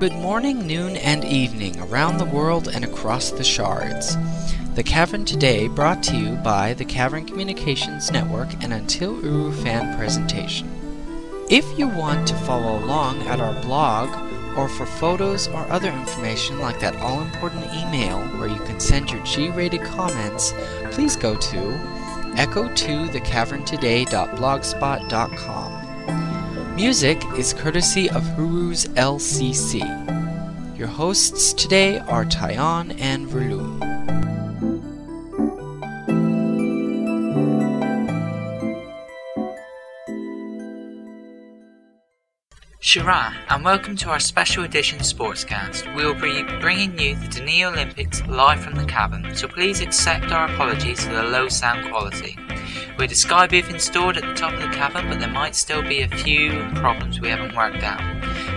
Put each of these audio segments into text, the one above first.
Good morning, noon, and evening around the world and across the shards. The Cavern Today brought to you by the Cavern Communications Network and Until Uru fan presentation. If you want to follow along at our blog, or for photos or other information like that all important email where you can send your G rated comments, please go to echo2thecaverntoday.blogspot.com. Music is courtesy of Huru's LCC. Your hosts today are Tyon and Verloon. Shorah, and welcome to our special edition Sportscast. We will be bringing you the D'ni Olympics live from the cabin, so please accept our apologies for the low sound quality. Had a sky booth installed at the top of the cavern, but there might still be a few problems we haven't worked out.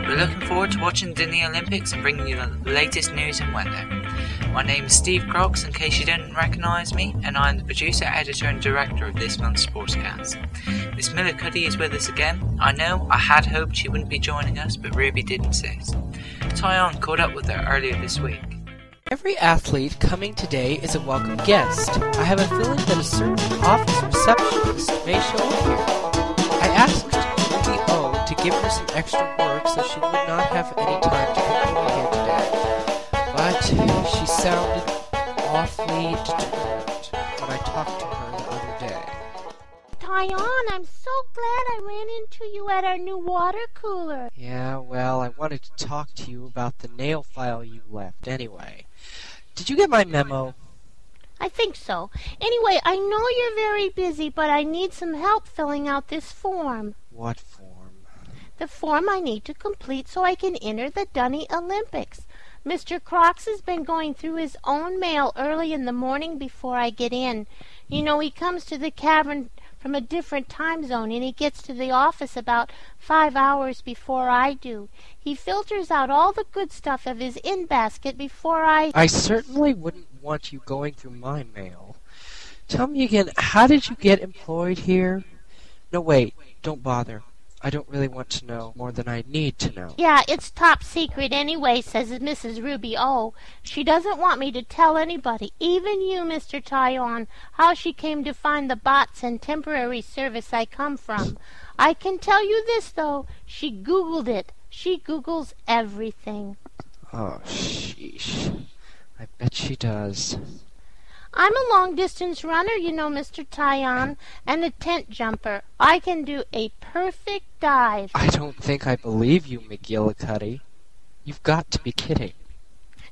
We're looking forward to watching the Olympics and bringing you the latest news and weather. My name is Steve Crox, in case you didn't recognise me, and I am the producer, editor, and director of this month's Sportscast. Miss McGillicuddy is with us again. I know I had hoped she wouldn't be joining us, but Ruby did insist. Tyon caught up with her earlier this week. Every athlete coming today is a welcome guest. I have a feeling that a certain office receptionist may show up here. I asked Ruby O to give her some extra work so she would not have any time to come over here today. But she sounded awfully determined when I talked to her the other day. Tyon, I'm so glad I ran into you at our new water cooler. Yeah, well, I wanted to talk to you about the nail file you left anyway. Did you get my memo? I think so. Anyway, I know you're very busy, but I need some help filling out this form. What form? The form I need to complete so I can enter the D'ni Olympics. Mr. Crox has been going through his own mail early in the morning before I get in. You know, he comes to the cavern from a different time zone and he gets to the office about five hours before I do. He filters out all the good stuff of his in basket before I. I certainly wouldn't want you going through my mail. Tell me again, how did you get employed here? No, wait, don't bother. I don't really want to know more than I need to know. Yeah, it's top secret anyway, says Mrs. Ruby O. She doesn't want me to tell anybody, even you, Mr. Tyon, how she came to find the bots and temporary service I come from. I can tell you this, though. She Googled it. She Googles everything. Oh, sheesh. I bet she does. I'm a long distance runner, you know, Mr. Tyon, and a tent jumper. I can do a perfect dive. I don't think I believe you, McGillicuddy. You've got to be kidding.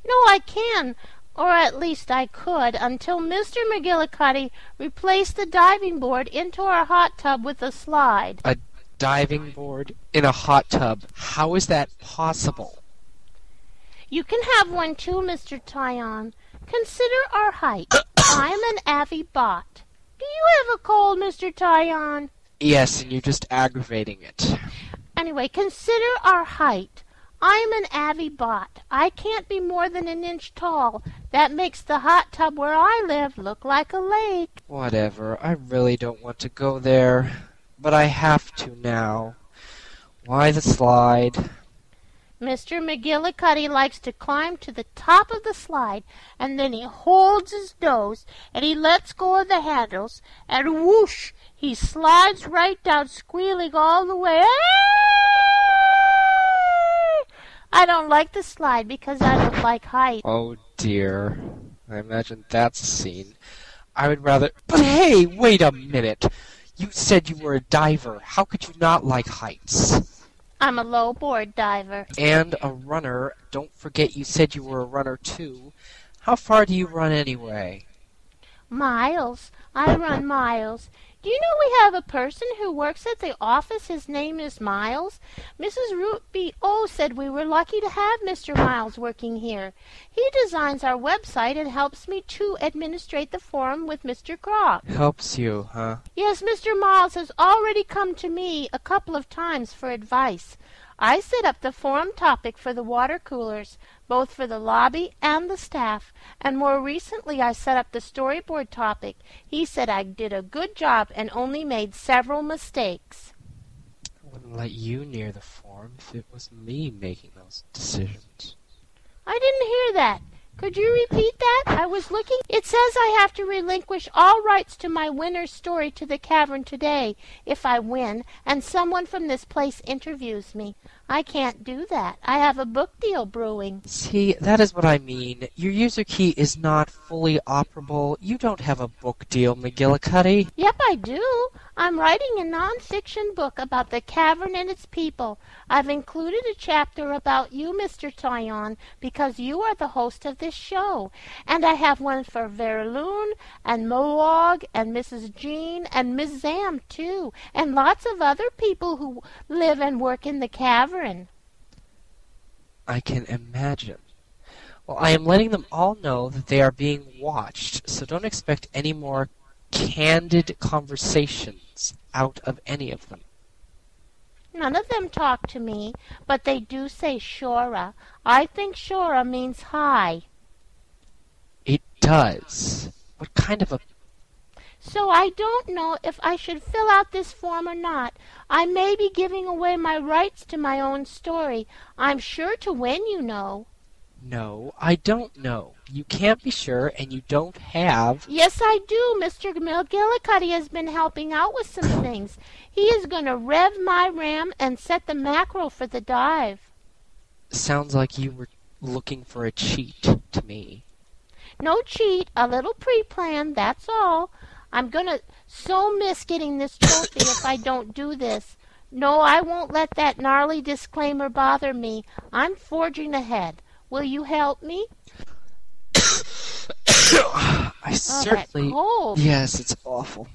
No, I can, or at least I could, until Mr. McGillicuddy replaced the diving board into our hot tub with a slide. A diving board in a hot tub. How is that possible? You can have one too, Mr. Tyon. Consider our height. I'm an Avi bot. Do you have a cold, Mr. Tyon? Yes, and you're just aggravating it. Anyway, consider our height. I'm an Avi bot. I can't be more than an inch tall. That makes the hot tub where I live look like a lake. Whatever. I really don't want to go there. But I have to now. Why the slide? Mr. McGillicuddy likes to climb to the top of the slide, and then he holds his nose, and he lets go of the handles, and whoosh, he slides right down, squealing all the way. I don't like the slide because I don't like heights. Oh dear. I imagine that's a scene. I would rather. But hey, wait a minute! You said you were a diver. How could you not like heights? I'm a low board diver. And a runner. Don't forget you said you were a runner too. How far do you run anyway? Miles. I run miles. Do you know we have a person who works at the office? His name is Miles. Mrs. Ruby O said we were lucky to have Mr. Miles working here. He designs our website and helps me to administrate the forum with Mr. Croc. Helps you, huh? Yes, Mr. Miles has already come to me a couple of times for advice. I set up the forum topic for the water coolers, both for the lobby and the staff, and more recently I set up the storyboard topic. He said I did a good job and only made several mistakes. I wouldn't let you near the form if it was me making those decisions. I didn't hear that. Could you repeat that? I was looking. It says I have to relinquish all rights to my winner's story to the cavern today if I win, and someone from this place interviews me. I can't do that. I have a book deal brewing. See, that is what I mean. Your user key is not fully operable. You don't have a book deal, McGillicuddy. Yep, I do. I'm writing a nonfiction book about the cavern and its people. I've included a chapter about you, Mr. Tyon, because you are the host of this show. And I have one for Verloon and Moog and Mrs. Jean and Miss Zam, too, and lots of other people who live and work in the cavern. I can imagine. Well, I am letting them all know that they are being watched, so don't expect any more candid conversations out of any of them. None of them talk to me, but they do say Shorah. I think Shorah means high. It does. What kind of a So I don't know if I should fill out this form or not. I may be giving away my rights to my own story. I'm sure to win, you know. No, I don't know. You can't be sure, and you don't have. Yes, I do. Mr. McGillicuddy has been helping out with some things. He is going to rev my ram and set the mackerel for the dive. Sounds like you were looking for a cheat to me. No cheat, a little pre plan, that's all. I'm going to so miss getting this trophy if I don't do this. No, I won't let that gnarly disclaimer bother me. I'm forging ahead. Will you help me? I Oh, certainly. Yes, it's awful.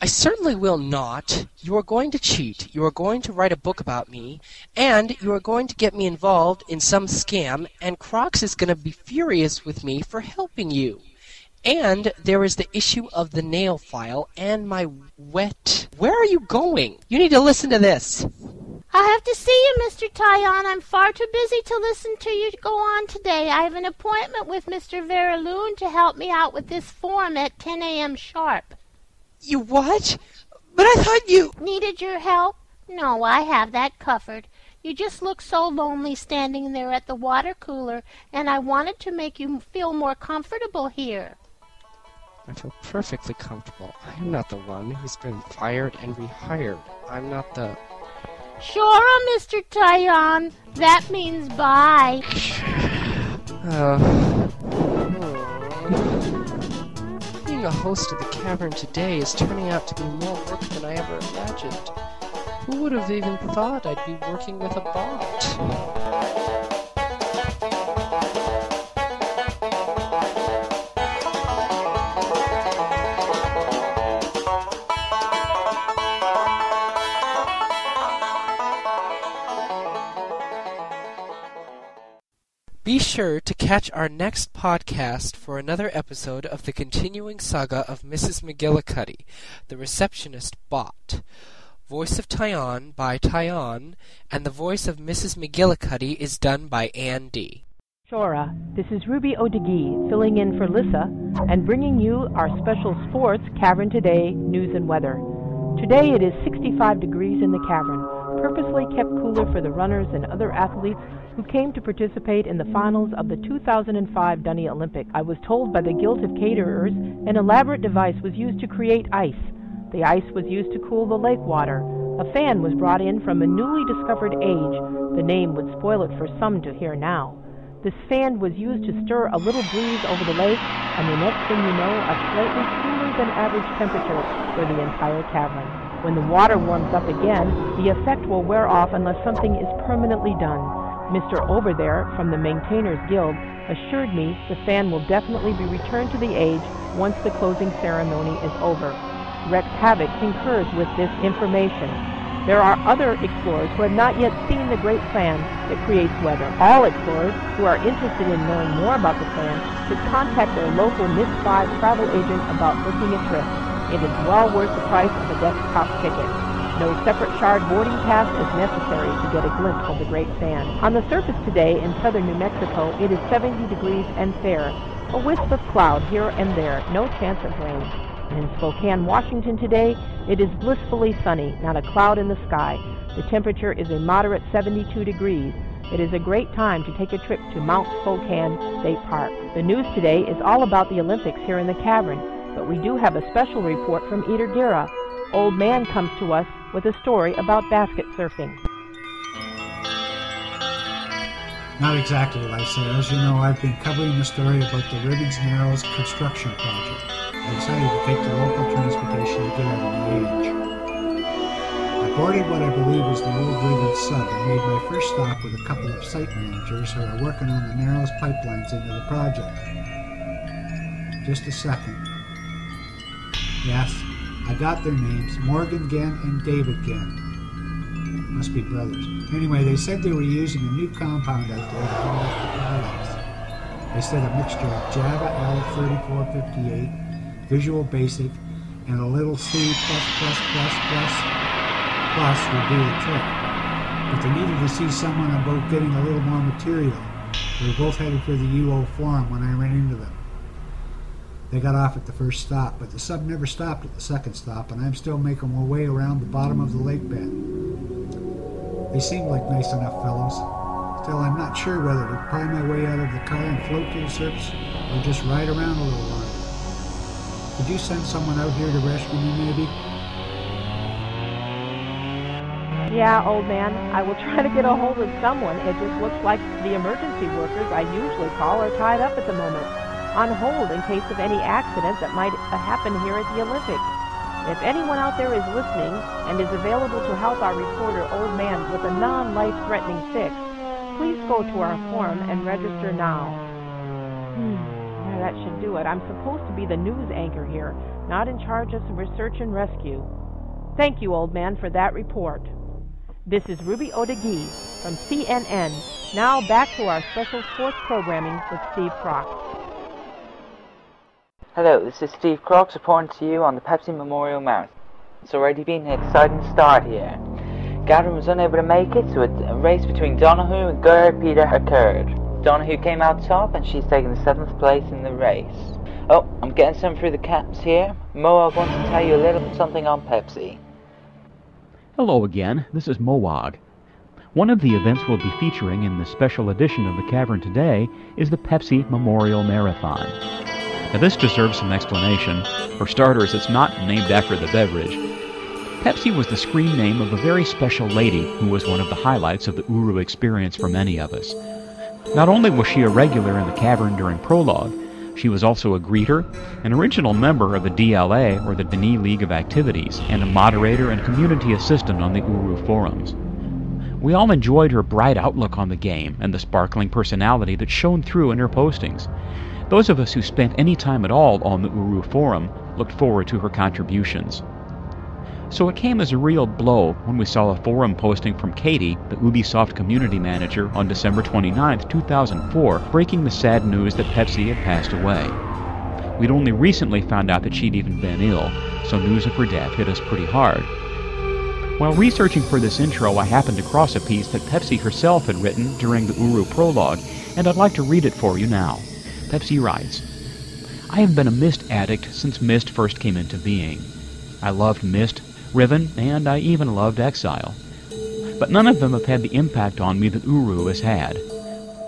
I certainly will not. You are going to cheat. You are going to write a book about me, and you are going to get me involved in some scam, and Crocs is going to be furious with me for helping you. And there is the issue of the nail file and my wet. Where are you going? You need to listen to this. I'll have to see you, Mr. Tyon. I'm far too busy to listen to you go on today. I have an appointment with Mr. Verloon to help me out with this form at 10 a.m. sharp. You what? But I thought you. Needed your help? No, I have that covered. You just look so lonely standing there at the water cooler, and I wanted to make you feel more comfortable here. I feel perfectly comfortable. I am not the one who's been fired and rehired. I'm not the. Sure, Mr. Tyon. That means bye. Uh, being a host of the cavern today is turning out to be more work than I ever imagined. Who would have even thought I'd be working with a bot? Be sure to catch our next podcast for another episode of the continuing saga of Mrs. McGillicuddy, the receptionist bot. Voice of Tyon by Tyon, and the voice of Mrs. McGillicuddy is done by Ann D. Shorah, this is Ruby Odegi filling in for Lissa and bringing you our special sports Cavern Today news and weather. Today it is 65 degrees in the cavern, purposely kept cooler for the runners and other athletes who came to participate in the finals of the 2005 D'ni Olympic. I was told by the Guild of Caterers an elaborate device was used to create ice. The ice was used to cool the lake water. A fan was brought in from a newly discovered age. The name would spoil it for some to hear now. This fan was used to stir a little breeze over the lake, and the next thing you know, a slightly cooler than average temperature for the entire cavern. When the water warms up again, the effect will wear off unless something is permanently done. Mr. Over there from the Maintainers Guild assured me the fan will definitely be returned to the age once the closing ceremony is over. Rex Havoc concurs with this information. There are other explorers who have not yet seen the great plan that creates weather. All explorers who are interested in knowing more about the plan should contact their local Myst 5 travel agent about booking a trip. It is well worth the price of a desktop ticket. No separate shard boarding pass is necessary to get a glimpse of the Great Fan. On the surface today in southern New Mexico, it is 70 degrees and fair. A wisp of cloud here and there, no chance of rain. In Spokane, Washington today, it is blissfully sunny, not a cloud in the sky. The temperature is a moderate 72 degrees. It is a great time to take a trip to Mount Spokane State Park. The news today is all about the Olympics here in the cavern, but we do have a special report from Eder Gira. Old Man comes to us with a story about basket surfing. Not exactly, Lisa. As you know, I've been covering the story about the Ribbons Narrows construction project. I decided to take the local transportation to get out of the age. I boarded what I believe was the old Ribbons sub and made my first stop with a couple of site managers who are working on the Narrows pipelines into the project. Just a second. Yes, I got their names Morgan Genn and David Genn. Must be brothers. Anyway, they said they were using a new compound out there to. They said a mixture of Java L3458, Visual Basic, and a little C+++++ plus would do the trick. But they needed to see someone about getting a little more material. They were both headed for the UO Forum when I ran into them. They got off at the first stop, but the sub never stopped at the second stop, and I'm still making my way around the bottom of the lake bed. They seemed like nice enough fellows. Still, I'm not sure whether to pry my way out of the car and float to the surface or just ride around a little longer. Could you send someone out here to rescue me, maybe? Yeah, old man, I will try to get a hold of someone. It just looks like the emergency workers I usually call are tied up at the moment, on hold in case of any accident that might happen here at the Olympics. If anyone out there is listening and is available to help our reporter, Old Man, with a non-life-threatening fix, please go to our forum and register now. Hmm, yeah, that should do it. I'm supposed to be the news anchor here, not in charge of some research and rescue. Thank you, Old Man, for that report. This is Ruby Odegi from CNN. Now back to our special sports programming with Steve Crock. Hello, this is Steve Crocs reporting to you on the Pepsi Memorial Marathon. It's already been an exciting start here. Gavin was unable to make it, so a race between Donahue and Gerhard Peter occurred. Donahue came out top, and she's taking the seventh place in the race. Oh, I'm getting some through the caps here. Moog wants to tell you a little something on Pepsi. Hello again, this is Moog. One of the events we'll be featuring in the special edition of the Cavern today is the Pepsi Memorial Marathon. Now, this deserves some explanation. For starters, it's not named after the beverage. Pepsi was the screen name of a very special lady who was one of the highlights of the Uru experience for many of us. Not only was she a regular in the cavern during prologue, she was also a greeter, an original member of the DLA or the Denis League of Activities, and a moderator and community assistant on the Uru forums. We all enjoyed her bright outlook on the game and the sparkling personality that shone through in her postings. Those of us who spent any time at all on the Uru Forum looked forward to her contributions. So it came as a real blow when we saw a forum posting from Katie, the Ubisoft community manager, on December 29, 2004, breaking the sad news that Pepsi had passed away. We'd only recently found out that she'd even been ill, so news of her death hit us pretty hard. While researching for this intro, I happened across a piece that Pepsi herself had written during the Uru prologue, and I'd like to read it for you now. Pepsi writes, I have been a Myst addict since Myst first came into being. I loved Myst, Riven, and I even loved Exile. But none of them have had the impact on me that Uru has had.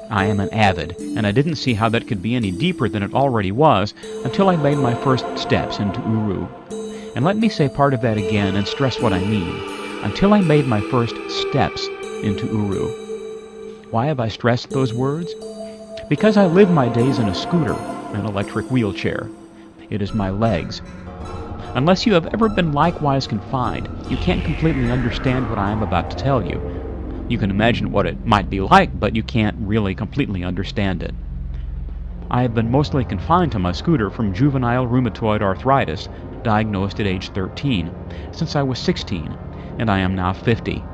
I am an avid, and I didn't see how that could be any deeper than it already was until I made my first steps into Uru. And let me say part of that again and stress what I mean. Until I made my first steps into Uru. Why have I stressed those words? Because I live my days in a scooter, an electric wheelchair. It is my legs. Unless you have ever been likewise confined, you can't completely understand what I am about to tell you. You can imagine what it might be like, but you can't really completely understand it. I have been mostly confined to my scooter from juvenile rheumatoid arthritis, diagnosed at age 13, since I was 16, and I am now 50.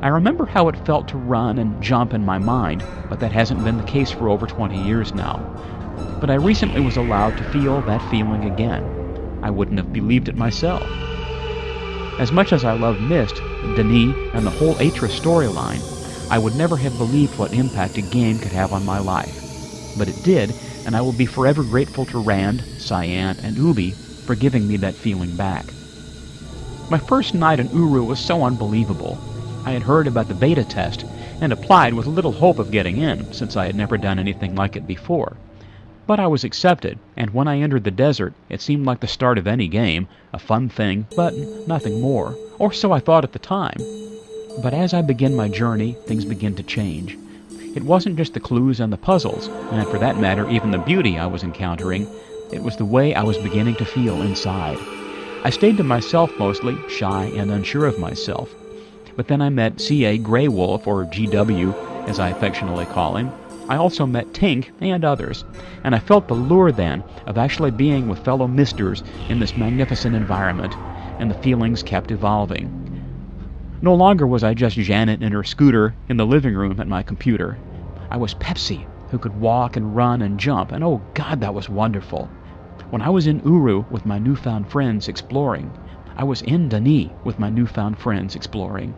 I remember how it felt to run and jump in my mind, but that hasn't been the case for over 20 years now. But I recently was allowed to feel that feeling again. I wouldn't have believed it myself. As much as I love Myst, Denis, and the whole Atrus storyline, I would never have believed what impact a game could have on my life. But it did, and I will be forever grateful to Rand, Cyan, and Ubi for giving me that feeling back. My first night in Uru was so unbelievable. I had heard about the beta test and applied with little hope of getting in, since I had never done anything like it before. But I was accepted, and when I entered the desert, it seemed like the start of any game, a fun thing, but nothing more, or so I thought at the time. But as I began my journey, things began to change. It wasn't just the clues and the puzzles, and for that matter, even the beauty I was encountering. It was the way I was beginning to feel inside. I stayed to myself mostly, shy and unsure of myself. But then I met C.A. Grey Wolf, or GW, as I affectionately call him, I also met Tink and others, and I felt the lure then of actually being with fellow Mysters in this magnificent environment, and the feelings kept evolving. No longer was I just Janet in her scooter in the living room at my computer. I was Pepsi, who could walk and run and jump, and oh God, that was wonderful. When I was in Uru with my newfound friends exploring, I was in D'ni with my newfound friends exploring.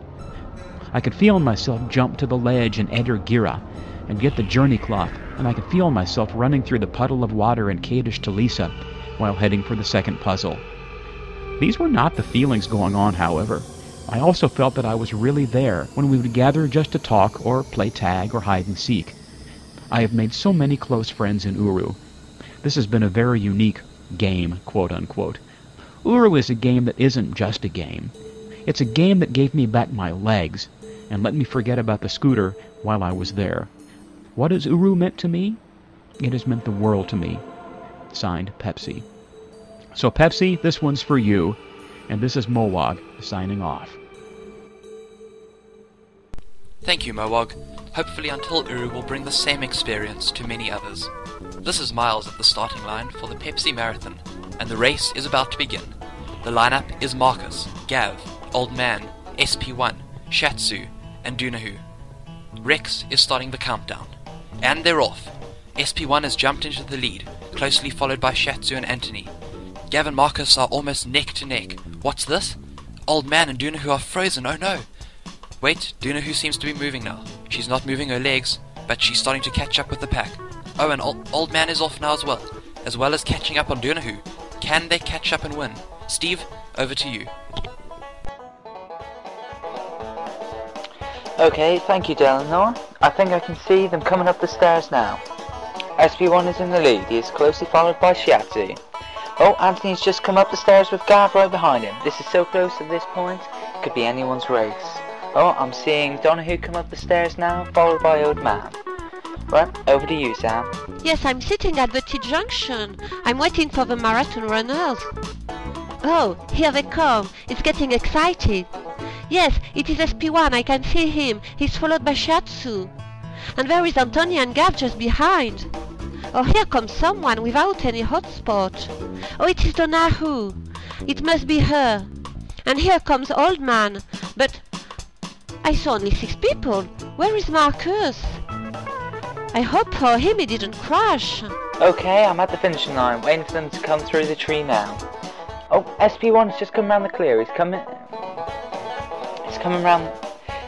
I could feel myself jump to the ledge in Eder Gira and get the journey cloth, and I could feel myself running through the puddle of water in Kadish Tolesa while heading for the second puzzle. These were not the feelings going on, however. I also felt that I was really there when we would gather just to talk or play tag or hide and seek. I have made so many close friends in Uru. This has been a very unique game, quote unquote. Uru is a game that isn't just a game. It's a game that gave me back my legs and let me forget about the scooter while I was there. What has Uru meant to me? It has meant the world to me. Signed, Pepsi. So, Pepsi, this one's for you. And this is Mowog signing off. Thank you, Mowog. Hopefully, Until Uru will bring the same experience to many others. This is Miles at the starting line for the Pepsi Marathon, and the race is about to begin. The lineup is Marcus, Gav, Old Man, SP1, Shatsu, and Dunahu. Rex is starting the countdown. And they're off. SP1 has jumped into the lead, closely followed by Shatsu and Anthony. Gav and Marcus are almost neck to neck. What's this? Old Man and Dunahu are frozen, oh no! Wait, Dunahu seems to be moving now. She's not moving her legs, but she's starting to catch up with the pack. Oh, and old, old Man is off now as well, as well as catching up on Dunahu. Can they catch up and win? Steve, over to you. Okay, thank you, Delanor. I think I can see them coming up the stairs now. SP1 is in the lead. He is closely followed by Shiatsu. Oh, Anthony's just come up the stairs with Gav right behind him. This is so close at this point, it could be anyone's race. Oh, I'm seeing Donahue come up the stairs now, followed by Old Man. Right, over to you, Sam. Yes, I'm sitting at the T junction. I'm waiting for the marathon runners. Oh, here they come. It's getting excited. Yes, it is SP1, I can see him. He's followed by Shatsu. And there is Antonia and Gav just behind. Oh, here comes someone without any hotspot. Oh, it is Donahu. It must be her. And here comes Old Man. But I saw only six people. Where is Marcus? I hope for him he didn't crash. Okay, I'm at the finishing line, waiting for them to come through the tree now. Oh, SP1 has just come round the clear. He's coming coming round.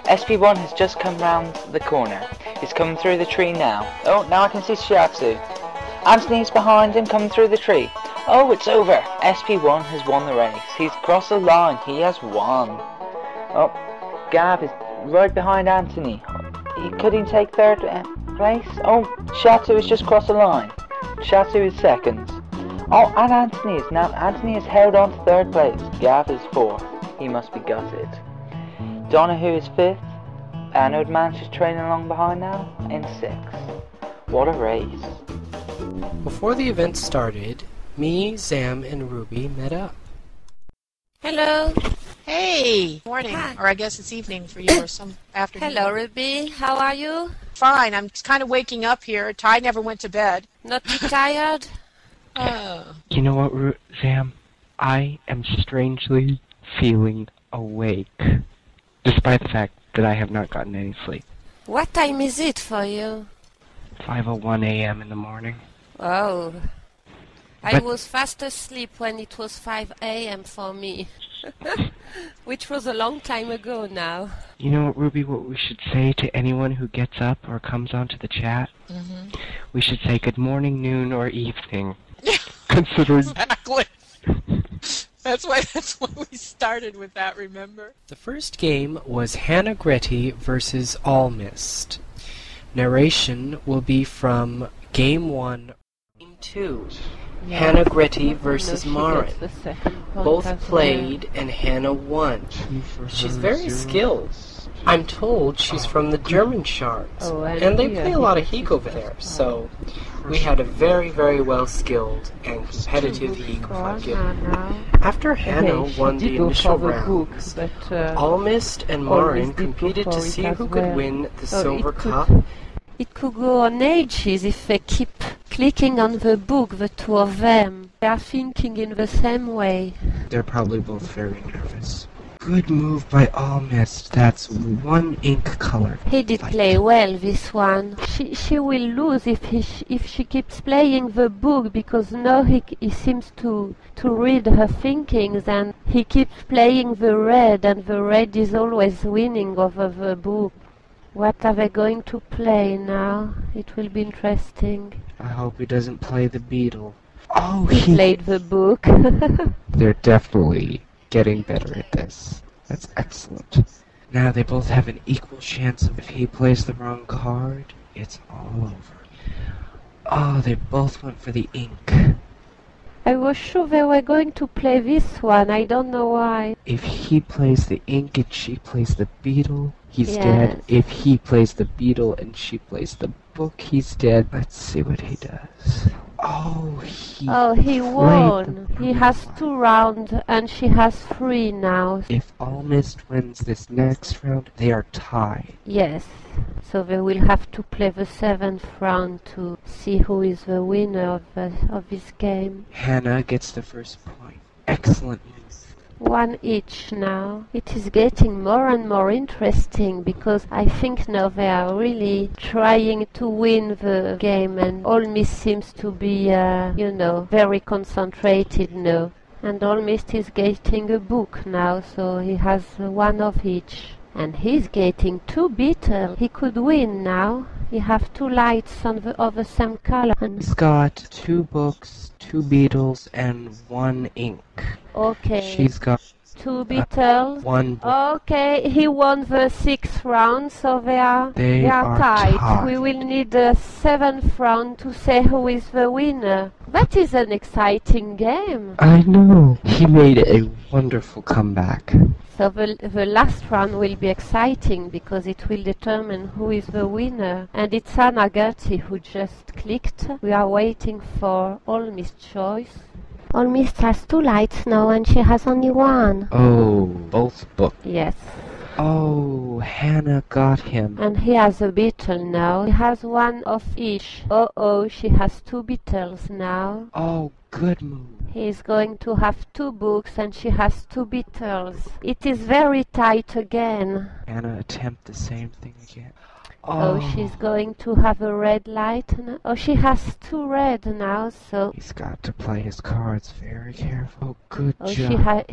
SP1 has just come round the corner. He's coming through the tree now. Oh, now I can see Shiatsu. Anthony's behind him coming through the tree. Oh, it's over. SP1 has won the race. He's crossed the line. He has won. Oh, Gav is right behind Anthony. He, could he take third uh, place? Oh, Shiatsu has just crossed the line. Shiatsu is second. Oh, and Anthony is now. Anthony is held on to third place. Gav is fourth. He must be gutted. Donahue is fifth. Anode Man's just trailing along behind now in sixth. What a race. Before the event started, me, Zam, and Ruby met up. Hello. Hey. Morning. Hi. Or I guess it's evening for you or some afternoon. Hello, Ruby. How are you? Fine. I'm kind of waking up here. Ty never went to bed. Not too tired? oh. You know what, Ru- Zam? I am strangely feeling awake despite the fact that I have not gotten any sleep. What time is it for you? 5:01 a.m. in the morning. Oh. I was fast asleep when it was 5 a.m. for me. Which was a long time ago now. You know, Ruby, what we should say to anyone who gets up or comes onto the chat? Mm-hmm. We should say good morning, noon, or evening. Considering. Exactly. That's why that's why we started with that, remember? The first game was Hannah Gretty versus Almist. Narration will be from Game 1, Game 2. Yeah. Hannah Gretty versus she Marin. gets the second point Both played and Hannah won. She's very skilled. I'm told she's from the German Shards. Oh, and and they play a lot of gets Heek over there, so we had a very, very well skilled and competitive Heek For fight. After Hannah Okay, won the initial for the book, rounds, but uh, Almist and Almist Marin competed to see who could well. win the Oh, it Silver could- Cup. It could go on ages if they keep clicking on the book, the two of them. They are thinking in the same way. They're probably both very nervous. Good move by Almist. That's one ink color. He did play well this one. She she will lose if he sh- if she keeps playing the book because now he he seems to to read her thinkings and he keeps playing the red and the red is always winning over the book. What are they going to play now? It will be interesting. I hope he doesn't play the beetle. Oh, He he. played the book. They're definitely getting better at this. That's excellent. Now they both have an equal chance of if he plays the wrong card, it's all over. Oh, they both went for the ink. I was sure they were going to play this one. I don't know why. If he plays the ink and she plays the beetle, he's Yes. dead. If he plays the beetle and she plays the book, he's dead. Let's see what he does. Oh, he. Oh, he won. He has two rounds and she has three now. If Almist wins this next round, they are tied. Yes. So they will have to play the seventh round to see who is the winner of, the, of this game. Hannah gets the first point. Excellent move. One each now. It is getting more and more interesting because I think now they are really trying to win the game and Olmist seems to be, uh, you know, very concentrated now. And Olmist is getting a book now, so he has one of each. And he's getting two beetles. He could win now. He have two lights on the, of the same color. And He's got two books, two beetles, and one ink. okay. She's got two beetles. one. Okay, he won the sixth round, so they are They are, are tied. tied. We will need the seventh round to say who is the winner. That is an exciting game. I know. He made a wonderful comeback. So the, the last round will be exciting because it will determine who is the winner. And it's Anna Gertie who just clicked. We are waiting for Olmist choice. Olmist has two lights now and she has only one. Oh, both books. Yes. Oh, Hannah got him. And he has a beetle now. He has one of each. Oh oh, she has two beetles now. Oh, good move. He is going to have two books and she has two beetles. It is very tight again. Hannah attempt the same thing again. Oh, oh, she's going to have a red light. Oh, she has two red now, so. He's got to play his cards very careful. Oh, good Oh, job. she ha-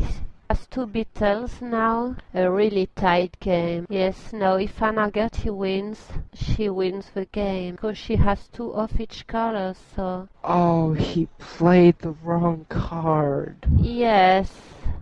has two beetles now. A really tight game. Yes, now if Anna Gertie wins, she wins the game. Because she has two of each color, so. Oh, he played the wrong card. Yes,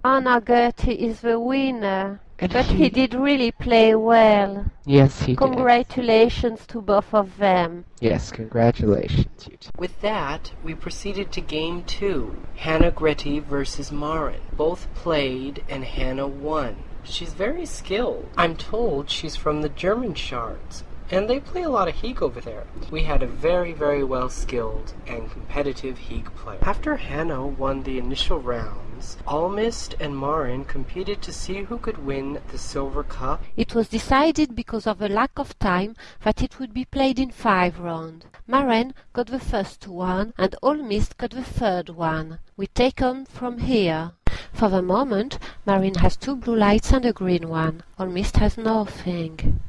Anna Gertie is the winner. And but he- he did really play well. Yes, he did. Congratulations to both of them. Yes, congratulations. With that, we proceeded to Game 2, Hannah Gretty versus Marin. Both played and Hannah won. She's very skilled. I'm told she's from the German Shards, and they play a lot of Heek over there. We had a very, very well skilled and competitive Heek player. After Hannah won the initial rounds, Almist and Marin competed to see who could win the Silver Cup It was decided because of a lack of time that it would be played in five rounds. Marin got the first one and Olmist got the third one. We take on from here. For the moment, Marin has two blue lights and a green one. Olmist has nothing.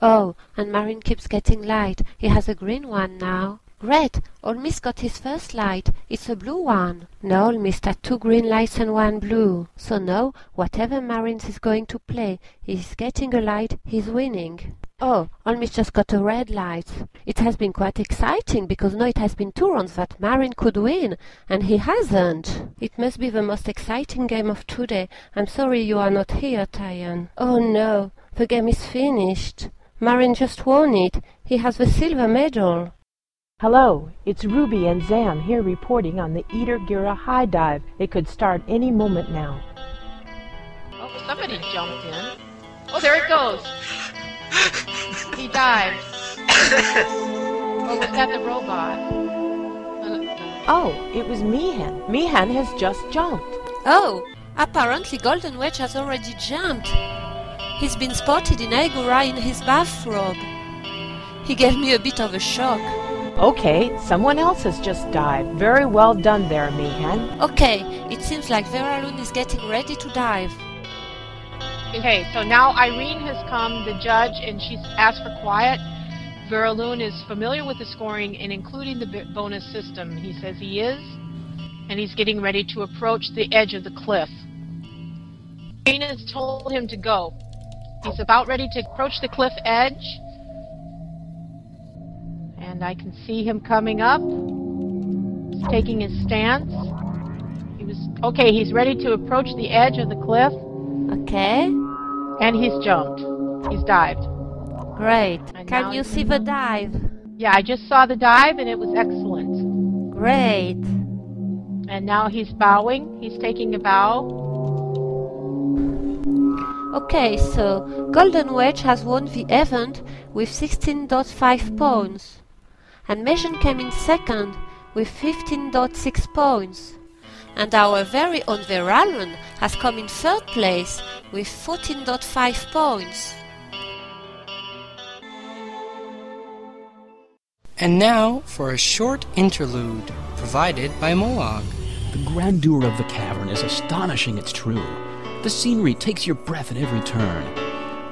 Oh, and Marin keeps getting light. He has a green one now. Great! Olmist got his first light. It's a blue one. Now Olmist had two green lights and one blue. So now, whatever Marin is going to play, he's getting a light, he's winning. Oh, Olmis just got a red light. It has been quite exciting because now it has been two rounds that Marin could win, and he hasn't. It must be the most exciting game of today. I'm sorry you are not here, Tyan. Oh no, the game is finished. Marin just won it. He has the silver medal. Hello, it's Ruby and Zam here reporting on the Eder Gira high dive. It could start any moment now. Oh, somebody jumped in. Oh, there it goes. He dived. or was oh, that the robot? Oh, it was Meehan. Meehan has just jumped. Oh, apparently Golden Wedge has already jumped. He's been spotted in Ae'gura in his bathrobe. He gave me a bit of a shock. Okay, someone else has just dived. Very well done there, Meehan. Okay, it seems like Vera Veraloon is getting ready to dive. Okay, so now Irene has come, the judge, and she's asked for quiet. Vera Veraloon is familiar with the scoring and including the bonus system. He says he is, and he's getting ready to approach the edge of the cliff. Irene has told him to go. He's about ready to approach the cliff edge. And I can see him coming up. He's taking his stance. He was okay, he's ready to approach the edge of the cliff. Okay. And he's jumped. He's dived. Great. And Can you see the dive? Yeah, I just saw the dive and it was excellent. Great. And now he's bowing. He's taking a bow. Okay, so Golden Wedge has won the event with 16.5 points. And Mejan came in second with 15.6 points. And our very own Veralun has come in third place with 14.5 points. And now for a short interlude provided by Moog. The grandeur of the cavern is astonishing, it's true. The scenery takes your breath at every turn.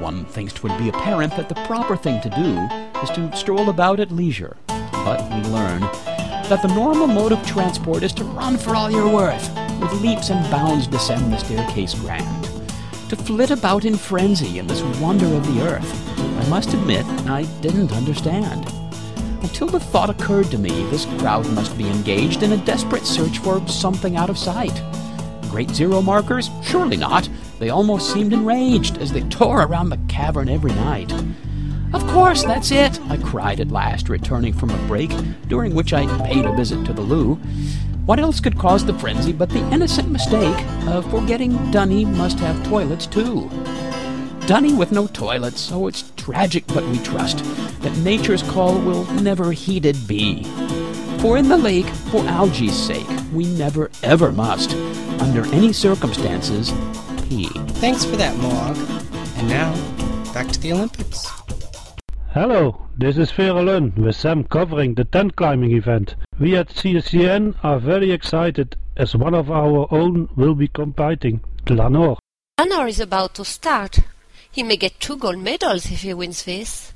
One thinks 'twould be apparent that the proper thing to do is to stroll about at leisure. But we learn that the normal mode of transport is to run for all you're worth, with leaps and bounds descend the staircase grand. To flit about in frenzy in this wonder of the earth, I must admit I didn't understand until the thought occurred to me this crowd must be engaged in a desperate search for something out of sight. Great zero markers? Surely not. They almost seemed enraged as they tore around the cavern every night. Of course, that's it, I cried at last, returning from a break, during which I paid a visit to the loo. What else could cause the frenzy but the innocent mistake of forgetting D'ni must have toilets too? D'ni with no toilets, oh, it's tragic, but we trust that nature's call will never heeded be. For in the lake, for algae's sake, we never ever must, under any circumstances, pee. Thanks for that, Moog. And now, back to the Olympics. Hello, this is Vera Lund with Sam covering the tent climbing event. We at CSCN are very excited as one of our own will be competing, Glanor. Anor is about to start. He may get two gold medals if he wins this.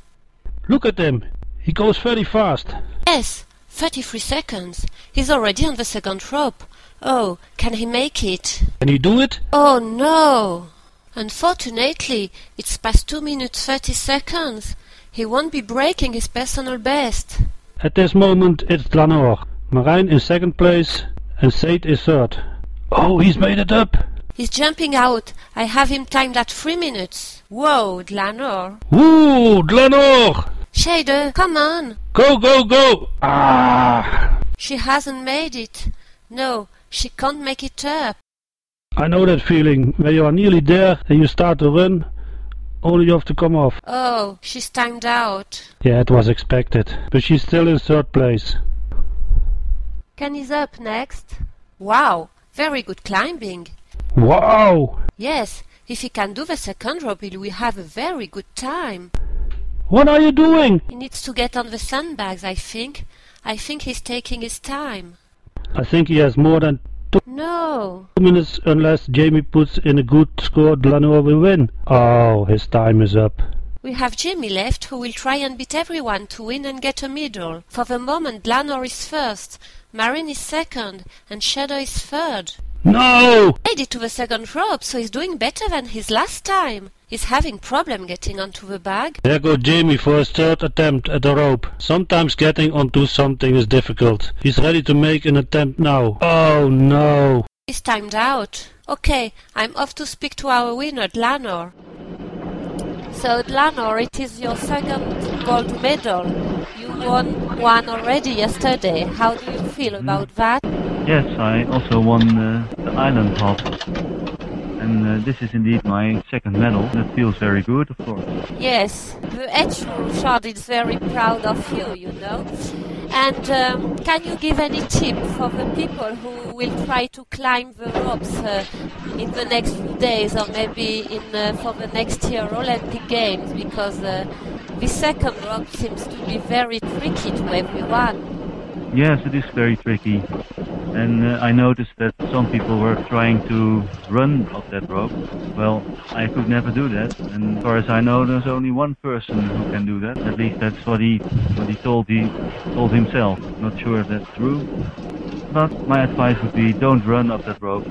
Look at him, he goes very fast. Yes, 33 seconds. He's already on the second rope. Oh, can he make it? Can he do it? Oh no! Unfortunately, it's past 2 minutes 30 seconds. He won't be breaking his personal best. At this moment it's Glanor. Marijn in second place and Sate is third. Oh, he's made it up! He's jumping out. I have him timed at 3 minutes. Whoa, Glanor. Woo, Glanor! Shader, come on. Go, go, go! Ah! She hasn't made it. No, she can't make it up. I know that feeling, when you are nearly there and you start to run, only you have to come off. Oh, she's timed out. Yeah, it was expected, but she's still in third place. Kenny's up next. Wow, very good climbing. Wow! Yes, if he can do the second rope, he will have a very good time. What are you doing? He needs to get on the sandbags, I think. I think he's taking his time. I think he has more than two No. minutes unless Jamie puts in a good score, Glanor will win. Oh, his time is up. We have Jimmy left who will try and beat everyone to win and get a medal. For the moment, Glanor is first, Marin is second, and Shadow is third. No! Made it to the second rope, so he's doing better than his last time. He's having problem getting onto the bag. There goes Jamie for his third attempt at the rope. Sometimes getting onto something is difficult. He's ready to make an attempt now. Oh no! He's timed out. Okay, I'm off to speak to our winner, Dlanor. So, Dlanor, it is your second gold medal. You won one already yesterday. How do you feel about that? Yes, I also won uh, the island hop. And uh, this is indeed my second medal. That feels very good, of course. Yes, the H shard is very proud of you, you know. And um, can you give any tip for the people who will try to climb the ropes uh, in the next few days or maybe in uh, for the next year Olympic Games? Because uh, the second rope seems to be very tricky to everyone. Yes, it is very tricky. And uh, I noticed that some people were trying to run up that rope. Well, I could never do that. And as far as I know, there's only one person who can do that. At least that's what he what he told he told himself. Not sure if that's true. But my advice would be don't run up that rope.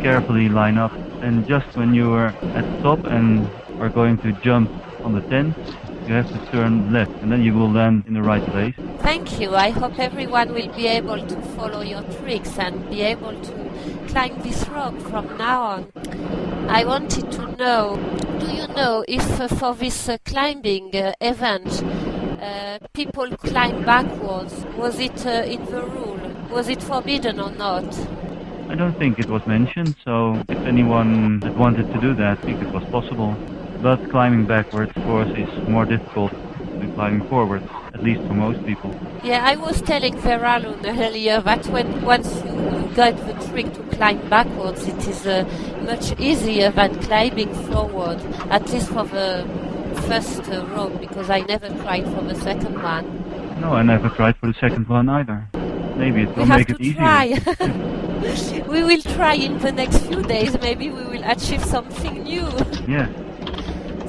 Carefully line up. And just when you are at the top and are going to jump on the tent, you have to turn left and then you will land in the right place. Thank you. I hope everyone will be able to follow your tricks and be able to climb this rock from now on. I wanted to know, do you know if uh, for this uh, climbing uh, event uh, people climb backwards? Was it uh, in the rule? Was it forbidden or not? I don't think it was mentioned, so if anyone that wanted to do that, I think it was possible. But climbing backwards, of course, is more difficult than climbing forwards, at least for most people. Yeah, I was telling Veralun earlier that when once you get the trick to climb backwards, it is uh, much easier than climbing forward, at least for the first uh, rope, because I never tried for the second one. No, I never tried for the second one either. Maybe it will make it easier. try. we will try in the next few days. Maybe we will achieve something new. Yeah.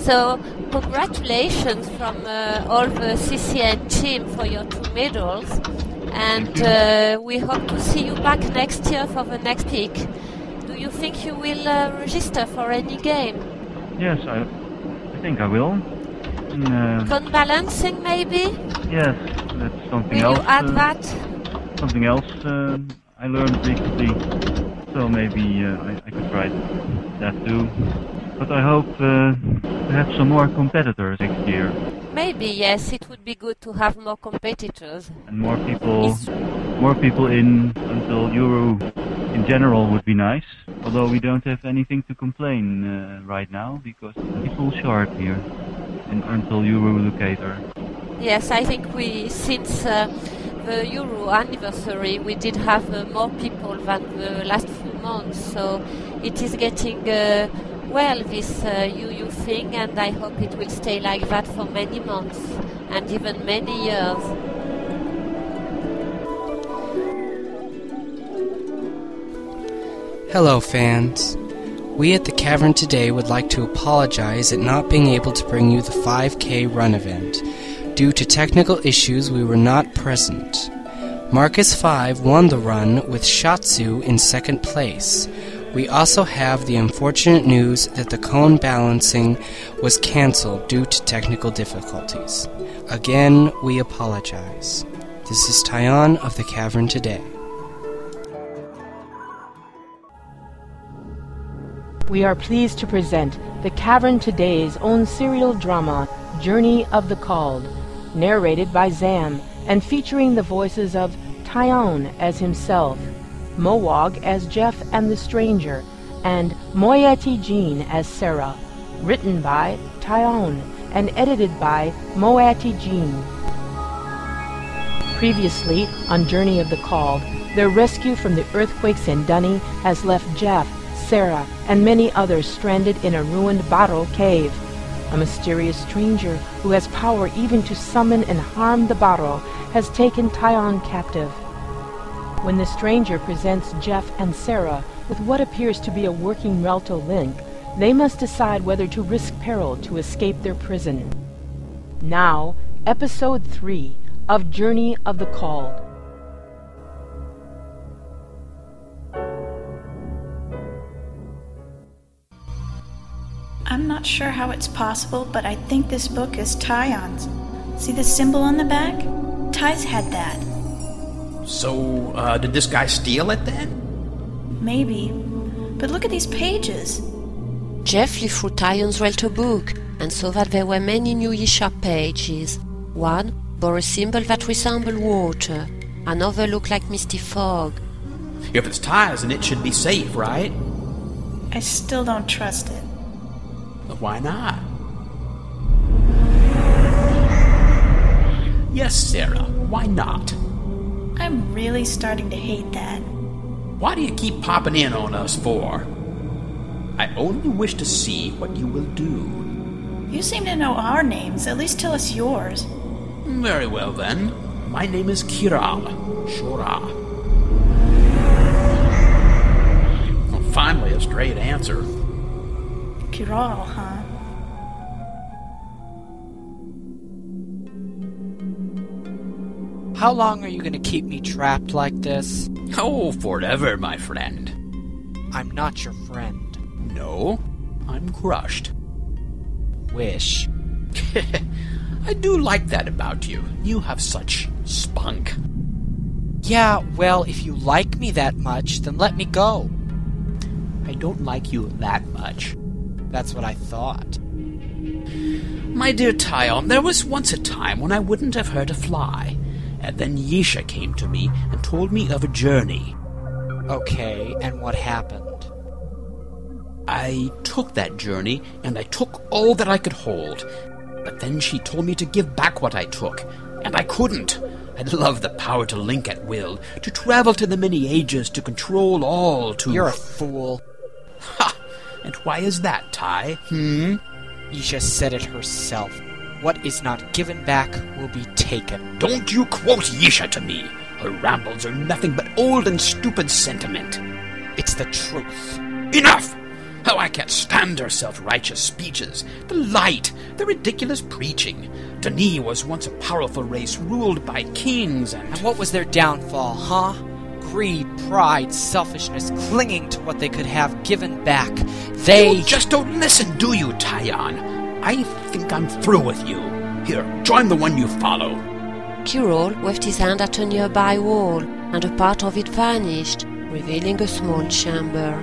So, congratulations from uh, all the CCN team for your two medals. And uh, we hope to see you back next year for the next peak. Do you think you will uh, register for any game? Yes, I, I think I will. And, uh, cone balancing, maybe? yes, that's something Will else. you add uh, that? Something else uh, I learned recently. So maybe uh, I, I could try that too. But I hope uh, to have some more competitors next year. Maybe, yes. It would be good to have more competitors. and more people more people in Until Uru in general would be nice. Although we don't have anything to complain uh, right now because it's all sharp here in Until Uru locator. Yes, I think we, since uh, the Uru anniversary, we did have uh, more people than the last few months. So it is getting uh, well, this uh, UU thing, and I hope it will stay like that for many months and even many years. Hello, fans. We at the Cavern today would like to apologize at not being able to bring you the 5K run event. Due to technical issues, we were not present. Marcus 5 won the run with Shatsu in second place. We also have the unfortunate news that the cone balancing was cancelled due to technical difficulties. Again, we apologize. This is Tyon of the Cavern today. We are pleased to present the Cavern Today's own serial drama, Journey of the Called, narrated by Zam and featuring the voices of Tyon as himself, Mowog as Jeff and the Stranger, and Moyeti Jean as Sarah, written by Tyon and edited by Moati Jean. Previously, on Journey of the Called, their rescue from the earthquakes in D'ni has left Jeff, Sarah, and many others stranded in a ruined Bahro cave. A mysterious stranger who has power even to summon and harm the Bahro has taken Tyon captive. When the stranger presents Jeff and Sarah with what appears to be a working Relto link, they must decide whether to risk peril to escape their prison. Now, Episode 3 of Journey of the Called. I'm not sure how it's possible, but I think this book is Tyon's. See the symbol on the back? Ty's had that. So, uh, did this guy steal it then? Maybe. But look at these pages. Jeff flew through Tyon's Relto book and saw that there were many new Yeesha pages. One bore a symbol that resembled water, another looked like misty fog. If it's Ty's, then it should be safe, right? I still don't trust it. But why not? Yes, Sarah, why not? I'm really starting to hate that. Why do you keep popping in on us for? I only wish to see what you will do. You seem to know our names. At least tell us yours. Very well then. My name is Kiral Shora. Well, finally, a straight answer. Kiral, huh? How long are you going to keep me trapped like this? Oh, forever, my friend. I'm not your friend. No, I'm crushed. Wish. I do like that about you. You have such spunk. Yeah, well, if you like me that much, then let me go. I don't like you that much. That's what I thought. My dear Tyon, there was once a time when I wouldn't have hurt a fly. And then Yeesha came to me and told me of a journey. Okay, and what happened? I took that journey, and I took all that I could hold. But then she told me to give back what I took, and I couldn't. I love the power to link at will, to travel to the many ages, to control all, to. You're a fool. Ha! And why is that, Ty? Hmm? Yeesha said it herself. What is not given back will be taken. Don't you quote Yeesha to me! Her rambles are nothing but old and stupid sentiment. It's the truth. Enough! Oh, I can't stand her self righteous speeches, the light, the ridiculous preaching. D'Ni was once a powerful race ruled by kings and. And what was their downfall, huh? Greed, pride, selfishness, clinging to what they could have given back. They. You just don't listen, do you, Tyon? I think I'm through with you. Here, join the one you follow. Kirol waved his hand at a nearby wall, and a part of it vanished, revealing a small chamber.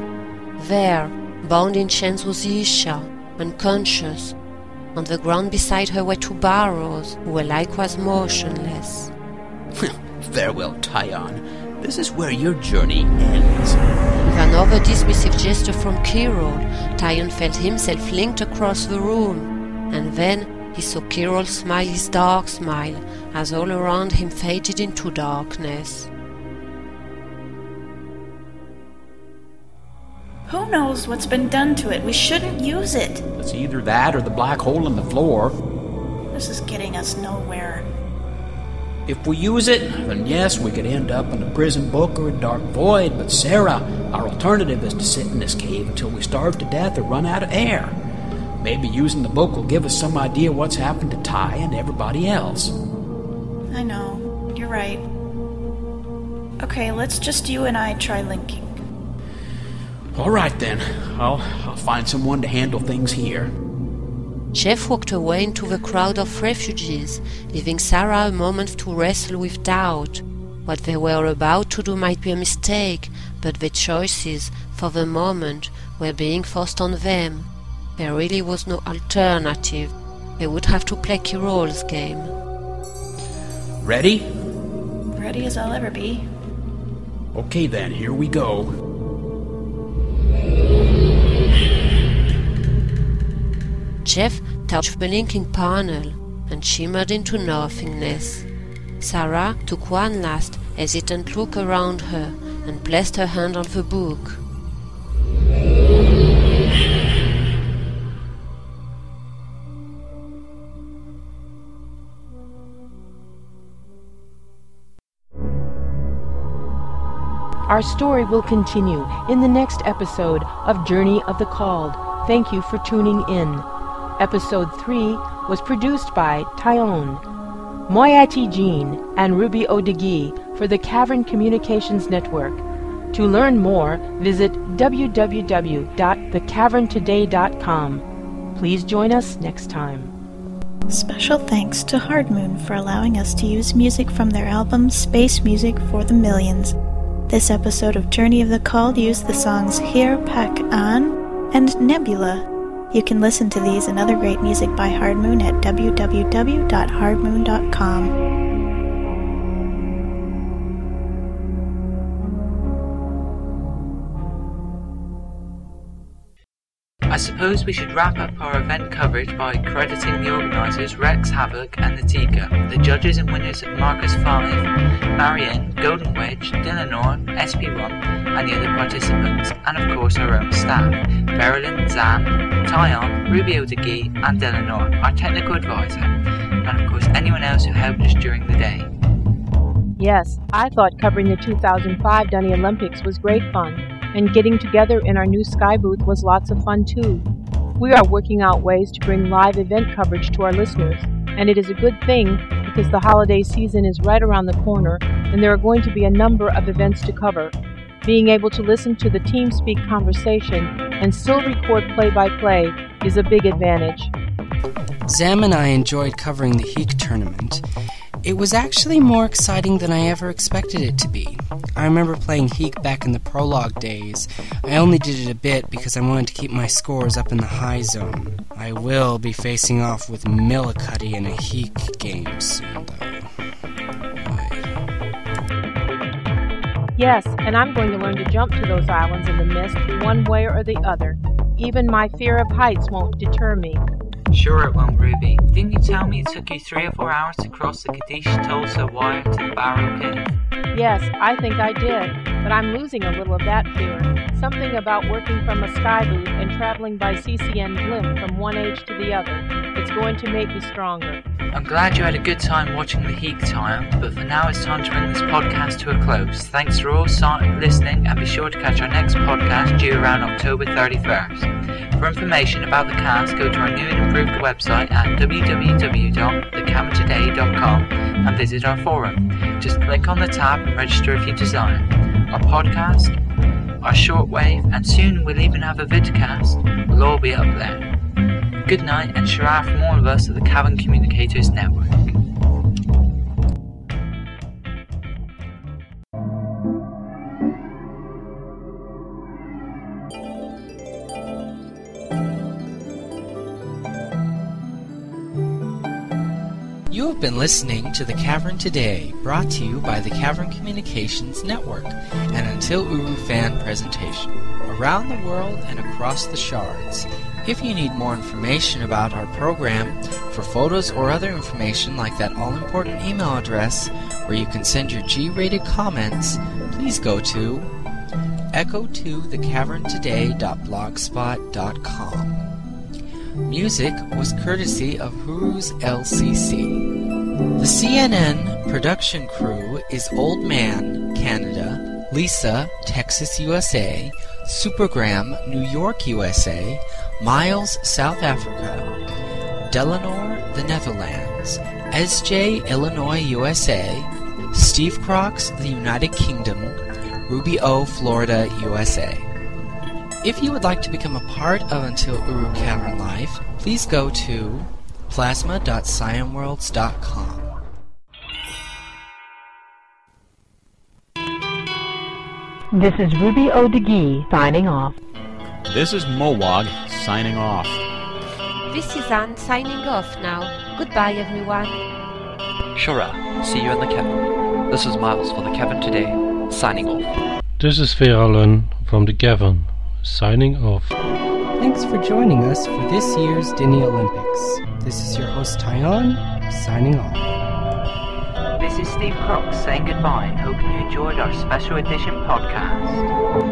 There, bound in chains was Yeesha, unconscious. On the ground beside her were two Bahros, who were likewise motionless. Well, farewell, Tyon. This is where your journey ends. With another dismissive gesture from Kirol, Tyon felt himself linked across the room, and then he saw Kirol smile his dark smile as all around him faded into darkness. Who knows what's been done to it? We shouldn't use it. It's either that or the black hole in the floor. This is getting us nowhere. If we use it, then yes, we could end up in a prison book or a dark void, but Sarah, our alternative is to sit in this cave until we starve to death or run out of air. Maybe using the book will give us some idea what's happened to Ty and everybody else. I know. You're right. Okay, let's just you and I try linking. All right then. I'll, I'll find someone to handle things here. Jeff walked away into the crowd of refugees, leaving Sarah a moment to wrestle with doubt. What they were about to do might be a mistake, but the choices, for the moment, were being forced on them. There really was no alternative. They would have to play Kirol's game. Ready? Ready as I'll ever be. Okay then, here we go. Jeff touched the linking panel and shimmered into nothingness. Sarah took one last hesitant look around her and placed her hand on the book. Our story will continue in the next episode of Journey of the Called. Thank you for tuning in. Episode 3 was produced by Tyon, Moyati Jean, and Ruby Odegi for the Cavern Communications Network. To learn more, visit www.thecaverntoday.com. Please join us next time. Special thanks to Hard Moon for allowing us to use music from their album Space Music for the Millions. This episode of Journey of the Called used the songs Here Pak An and Nebula. You can listen to these and other great music by Hard Moon at www.hardmoon.com. I suppose we should wrap up our event coverage by crediting the organisers Rex Havoc and the Tika, the judges and winners of Marcus 5, Marianne, Golden Wedge, Dillanor, SP1, and the other participants, and of course our own staff, Marilyn, Zan, Tyon, Rubio DeGee, and Dillanor, our technical advisor, and of course anyone else who helped us during the day. Yes, I thought covering the 2005 D'ni Olympics was great fun, and getting together in our new sky booth was lots of fun too. We are working out ways to bring live event coverage to our listeners, and it is a good thing because the holiday season is right around the corner and there are going to be a number of events to cover. Being able to listen to the TeamSpeak conversation and still record play by play is a big advantage. Zam and I enjoyed covering the Heek tournament. It was actually more exciting than I ever expected it to be. I remember playing Heek back in the prologue days. I only did it a bit because I wanted to keep my scores up in the high zone. I will be facing off with McGillicuddy in a Heek game soon, though. Yes, and I'm going to learn to jump to those islands in the mist one way or the other. Even my fear of heights won't deter me. Sure it won't, Ruby. Didn't you tell me it took you three or four hours to cross the Kadish Tolesa wire to the Bahro Cave? Yes, I think I did, but I'm losing a little of that fear. Something about working from a sky booth and traveling by CCN blimp from one age to the other. It's going to make me stronger. I'm glad you had a good time watching the Heek time, but for now it's time to bring this podcast to a close. Thanks for all listening, and be sure to catch our next podcast due around October 31st. For information about the cast, go to our new and improved website at www.thecaverntoday.com and visit our forum. Just click on the tab and register if you desire. Our podcast, our shortwave, and soon we'll even have a vidcast will all be up there. Good night and Shorah from all of us at the Cavern Communicators Network. Been listening to The Cavern Today, brought to you by the Cavern Communications Network, an Until Uru fan presentation. Around the world and across the shards. If you need more information about our program, for photos or other information like that all important email address where you can send your G rated comments, please go to echo2thecaverntoday.blogspot.com. Music was courtesy of Huru's LCC. The CCN production crew is Old Man, Canada, Lisa, Texas, USA, Supergram, New York, USA, Miles, South Africa, Delanor, the Netherlands, SJ, Illinois, USA, Steve Crocs, the United Kingdom, Ruby O, Florida, USA. If you would like to become a part of Until Uru Cavern Life, please go to plasma.scienworlds.com. This is Ruby O'Degee signing off. This is Mowog signing off. This is Anne signing off now. Goodbye, everyone. Shorah, see you in the Cavern. This is Miles for the Cavern today, signing off. This is Veralen from the Cavern, signing off. Thanks for joining us for this year's D'ni Olympics. This is your host Tyon, signing off. This is Steve Crocs saying goodbye and hoping you enjoyed our special edition podcast.